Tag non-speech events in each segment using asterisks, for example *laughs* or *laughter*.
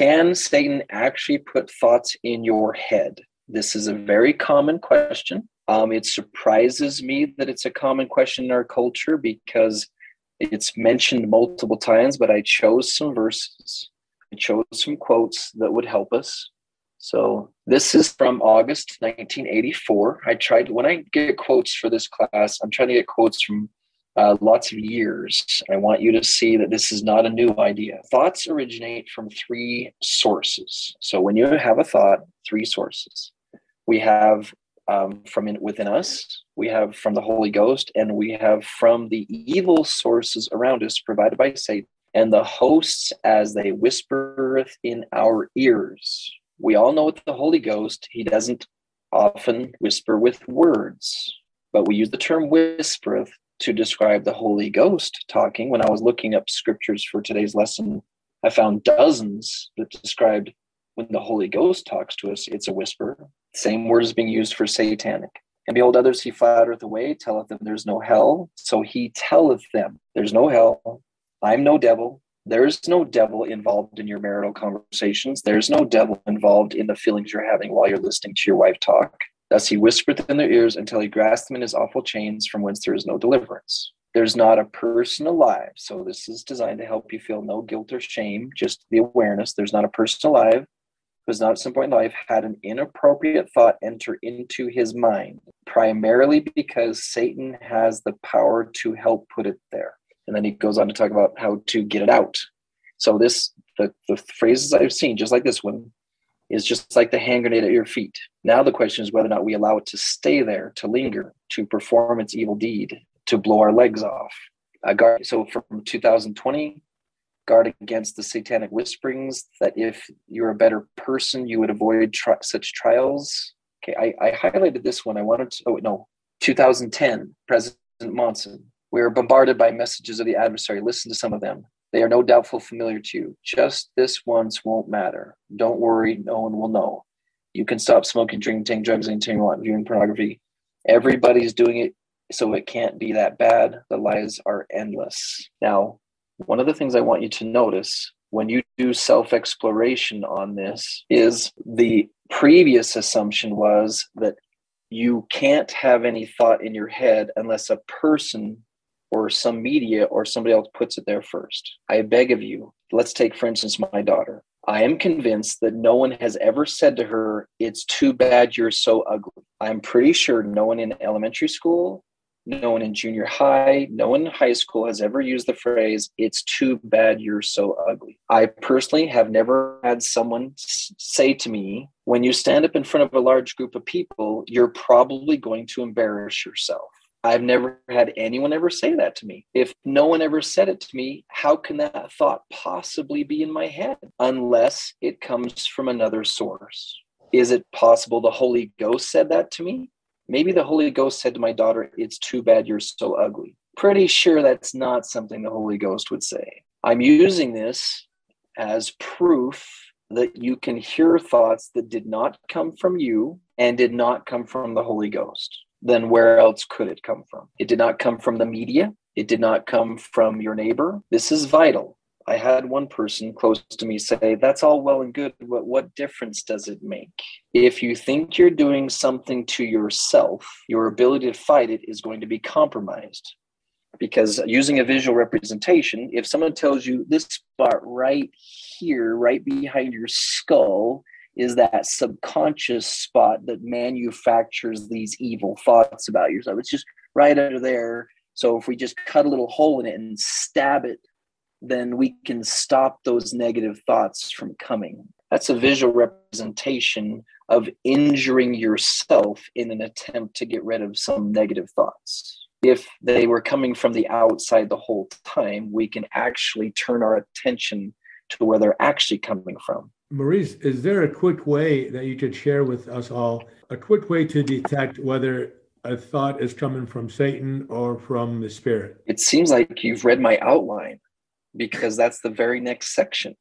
Can Satan actually put thoughts in your head? This is a very common question. Um, it surprises me that it's a common question in our culture because it's mentioned multiple times, but I chose some verses. I chose some quotes that would help us. So this is from August 1984. I tried when I get quotes for this class, I'm trying to get quotes from uh, lots of years. I want you to see that this is not a new idea. Thoughts originate from three sources. So when you have a thought, three sources. We have um, from in, within us, we have from the Holy Ghost, and we have from the evil sources around us provided by Satan and the hosts as they whispereth in our ears we all know with the Holy Ghost, he doesn't often whisper with words, but we use the term whispereth to describe the Holy Ghost talking. When I was looking up scriptures for today's lesson, I found dozens that described when the Holy Ghost talks to us, it's a whisper. Same word is being used for satanic. And behold, others he flattereth away, telleth them there's no hell. So he telleth them there's no hell. I'm no devil. There's no devil involved in your marital conversations. There's no devil involved in the feelings you're having while you're listening to your wife talk. Thus he whispereth in their ears until he grasped them in his awful chains from whence there is no deliverance. There's not a person alive. So this is designed to help you feel no guilt or shame, just the awareness. There's not a person alive who has not at some point in life had an inappropriate thought enter into his mind, primarily because Satan has the power to help put it there. And then he goes on to talk about how to get it out. So this the, the phrases I've seen, just like this one, is just like the hand grenade at your feet. Now the question is whether or not we allow it to stay there, to linger, to perform its evil deed, to blow our legs off. Uh, guard, so from 2020, guard against the satanic whisperings that if you're a better person, you would avoid tri- such trials. Okay, I, I highlighted this one. I wanted to, oh, no, 2010, President Monson. We are bombarded by messages of the adversary. Listen to some of them. They are no doubtful familiar to you. Just this once won't matter. Don't worry, no one will know. You can stop smoking, drinking, taking drugs, anything you want, viewing pornography. Everybody's doing it, so it can't be that bad. The lies are endless. Now, one of the things I want you to notice when you do self exploration on this is the previous assumption was that you can't have any thought in your head unless a person or some media or somebody else puts it there first. I beg of you, let's take, for instance, my daughter. I am convinced that no one has ever said to her, It's too bad you're so ugly. I'm pretty sure no one in elementary school, no one in junior high, no one in high school has ever used the phrase, It's too bad you're so ugly. I personally have never had someone say to me, When you stand up in front of a large group of people, you're probably going to embarrass yourself. I've never had anyone ever say that to me. If no one ever said it to me, how can that thought possibly be in my head unless it comes from another source? Is it possible the Holy Ghost said that to me? Maybe the Holy Ghost said to my daughter, It's too bad you're so ugly. Pretty sure that's not something the Holy Ghost would say. I'm using this as proof that you can hear thoughts that did not come from you and did not come from the Holy Ghost then where else could it come from? It did not come from the media. It did not come from your neighbor. This is vital. I had one person close to me say, That's all well and good, but what difference does it make? If you think you're doing something to yourself, your ability to fight it is going to be compromised. Because using a visual representation, if someone tells you this spot right here, right behind your skull, is that subconscious spot that manufactures these evil thoughts about yourself. It's just right under there. So if we just cut a little hole in it and stab it, then we can stop those negative thoughts from coming. That's a visual representation of injuring yourself in an attempt to get rid of some negative thoughts. If they were coming from the outside the whole time, we can actually turn our attention to where they're actually coming from. Maurice, is there a quick way that you could share with us all, a quick way to detect whether a thought is coming from Satan or from the Spirit? It seems like you've read my outline because that's the very next section.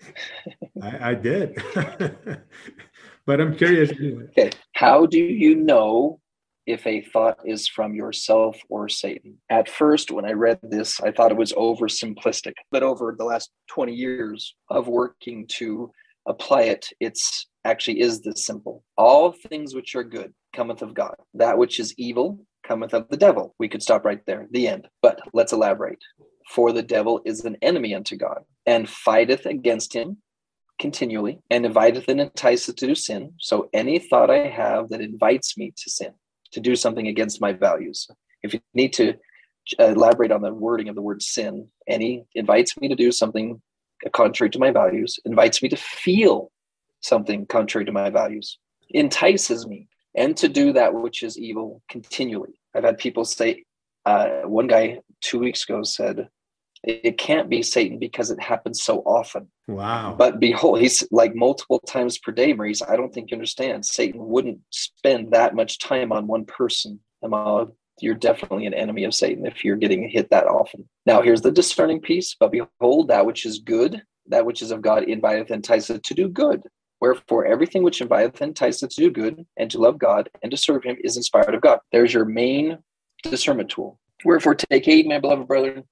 *laughs* I, I did. *laughs* but I'm curious. Okay. How do you know if a thought is from yourself or Satan. At first, when I read this, I thought it was oversimplistic, but over the last 20 years of working to apply it, it's actually is this simple. All things which are good cometh of God. That which is evil cometh of the devil. We could stop right there, the end. But let's elaborate. For the devil is an enemy unto God, and fighteth against him continually, and inviteth and enticeth to do sin. So any thought I have that invites me to sin, to do something against my values. If you need to uh, elaborate on the wording of the word sin, any invites me to do something contrary to my values, invites me to feel something contrary to my values, entices me, and to do that which is evil continually. I've had people say, uh, one guy two weeks ago said, it can't be Satan because it happens so often. Wow. But behold, he's like multiple times per day, Maurice. I don't think you understand. Satan wouldn't spend that much time on one person. Amala, you're definitely an enemy of Satan if you're getting hit that often. Now, here's the discerning piece. But behold, that which is good, that which is of God, inviteth and enticeth to do good. Wherefore, everything which inviteth and enticeth to do good and to love God and to serve him is inspired of God. There's your main discernment tool. Wherefore, take heed, my beloved brethren,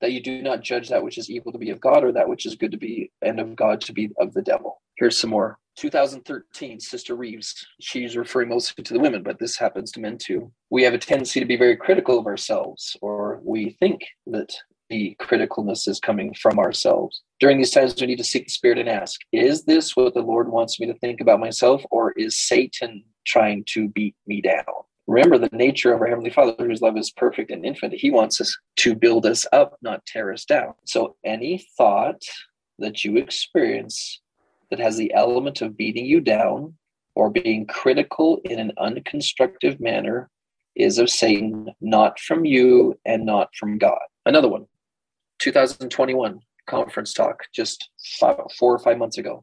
that you do not judge that which is evil to be of God or that which is good to be and of God to be of the devil. Here's some more. 2013, Sister Reeves, she's referring mostly to the women, but this happens to men too. We have a tendency to be very critical of ourselves, or we think that the criticalness is coming from ourselves. During these times, we need to seek the Spirit and ask, is this what the Lord wants me to think about myself, or is Satan trying to beat me down? Remember the nature of our Heavenly Father, whose love is perfect and infinite. He wants us to build us up, not tear us down. So any thought that you experience that has the element of beating you down or being critical in an unconstructive manner is of Satan, not from you and not from God. Another one, 2021 conference talk, just five, four or five months ago.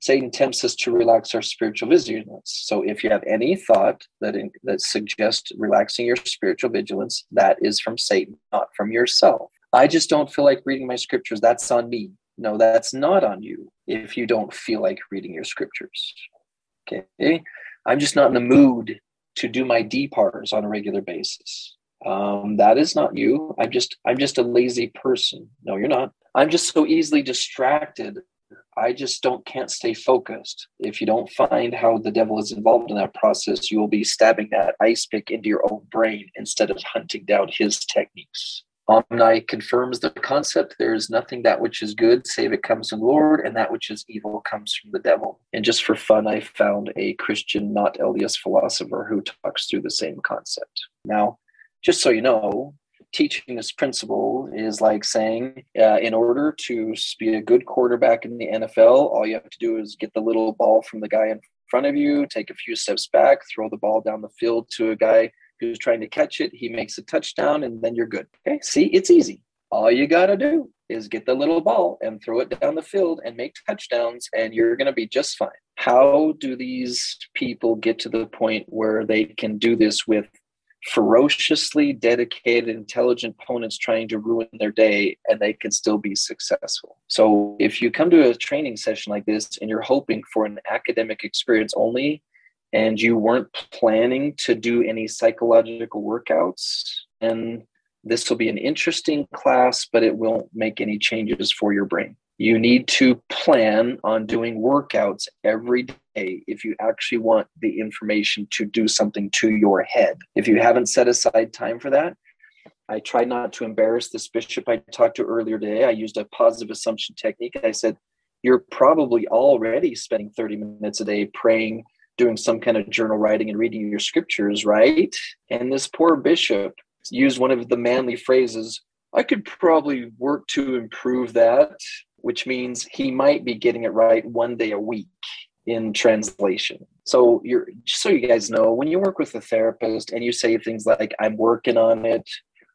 Satan tempts us to relax our spiritual vigilance. So if you have any thought that in, that suggests relaxing your spiritual vigilance, that is from Satan, not from yourself. I just don't feel like reading my scriptures. That's on me. No, that's not on you if you don't feel like reading your scriptures. Okay. I'm just not in the mood to do my DPARs on a regular basis. Um, that is not you. I'm just I'm just a lazy person. No, you're not. I'm just so easily distracted I just don't can't stay focused. If you don't find how the devil is involved in that process, you will be stabbing that ice pick into your own brain instead of hunting down his techniques. Omni confirms the concept there is nothing that which is good save it comes from the Lord, and that which is evil comes from the devil. And just for fun, I found a Christian, not LDS philosopher who talks through the same concept. Now, just so you know, teaching this principle is like saying, uh, in order to be a good quarterback in the NFL, all you have to do is get the little ball from the guy in front of you, take a few steps back, throw the ball down the field to a guy who's trying to catch it. He makes a touchdown, and then you're good. Okay, see, it's easy. All you got to do is get the little ball and throw it down the field and make touchdowns, and you're going to be just fine. How do these people get to the point where they can do this with ferociously dedicated, intelligent opponents trying to ruin their day, and they can still be successful. So, if you come to a training session like this and you're hoping for an academic experience only, and you weren't planning to do any psychological workouts, and this will be an interesting class, but it won't make any changes for your brain you need to plan on doing workouts every day if you actually want the information to do something to your head. If you haven't set aside time for that, I tried not to embarrass this bishop I talked to earlier today. I used a positive assumption technique. I said, You're probably already spending 30 minutes a day praying, doing some kind of journal writing, and reading your scriptures, right? And this poor bishop used one of the manly phrases I could probably work to improve that which means he might be getting it right one day a week in translation. So you're just so you guys know, when you work with a therapist and you say things like "I'm working on it,"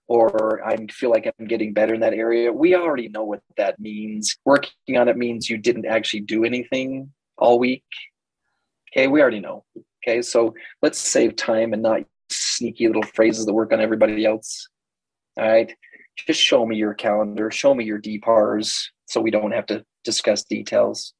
or "I feel like I'm getting better in that area," we already know what that means. Working on it means you didn't actually do anything all week. Okay, we already know. Okay, so let's save time and not sneaky little phrases that work on everybody else. All right, just show me your calendar, show me your DPARs, so we don't have to discuss details.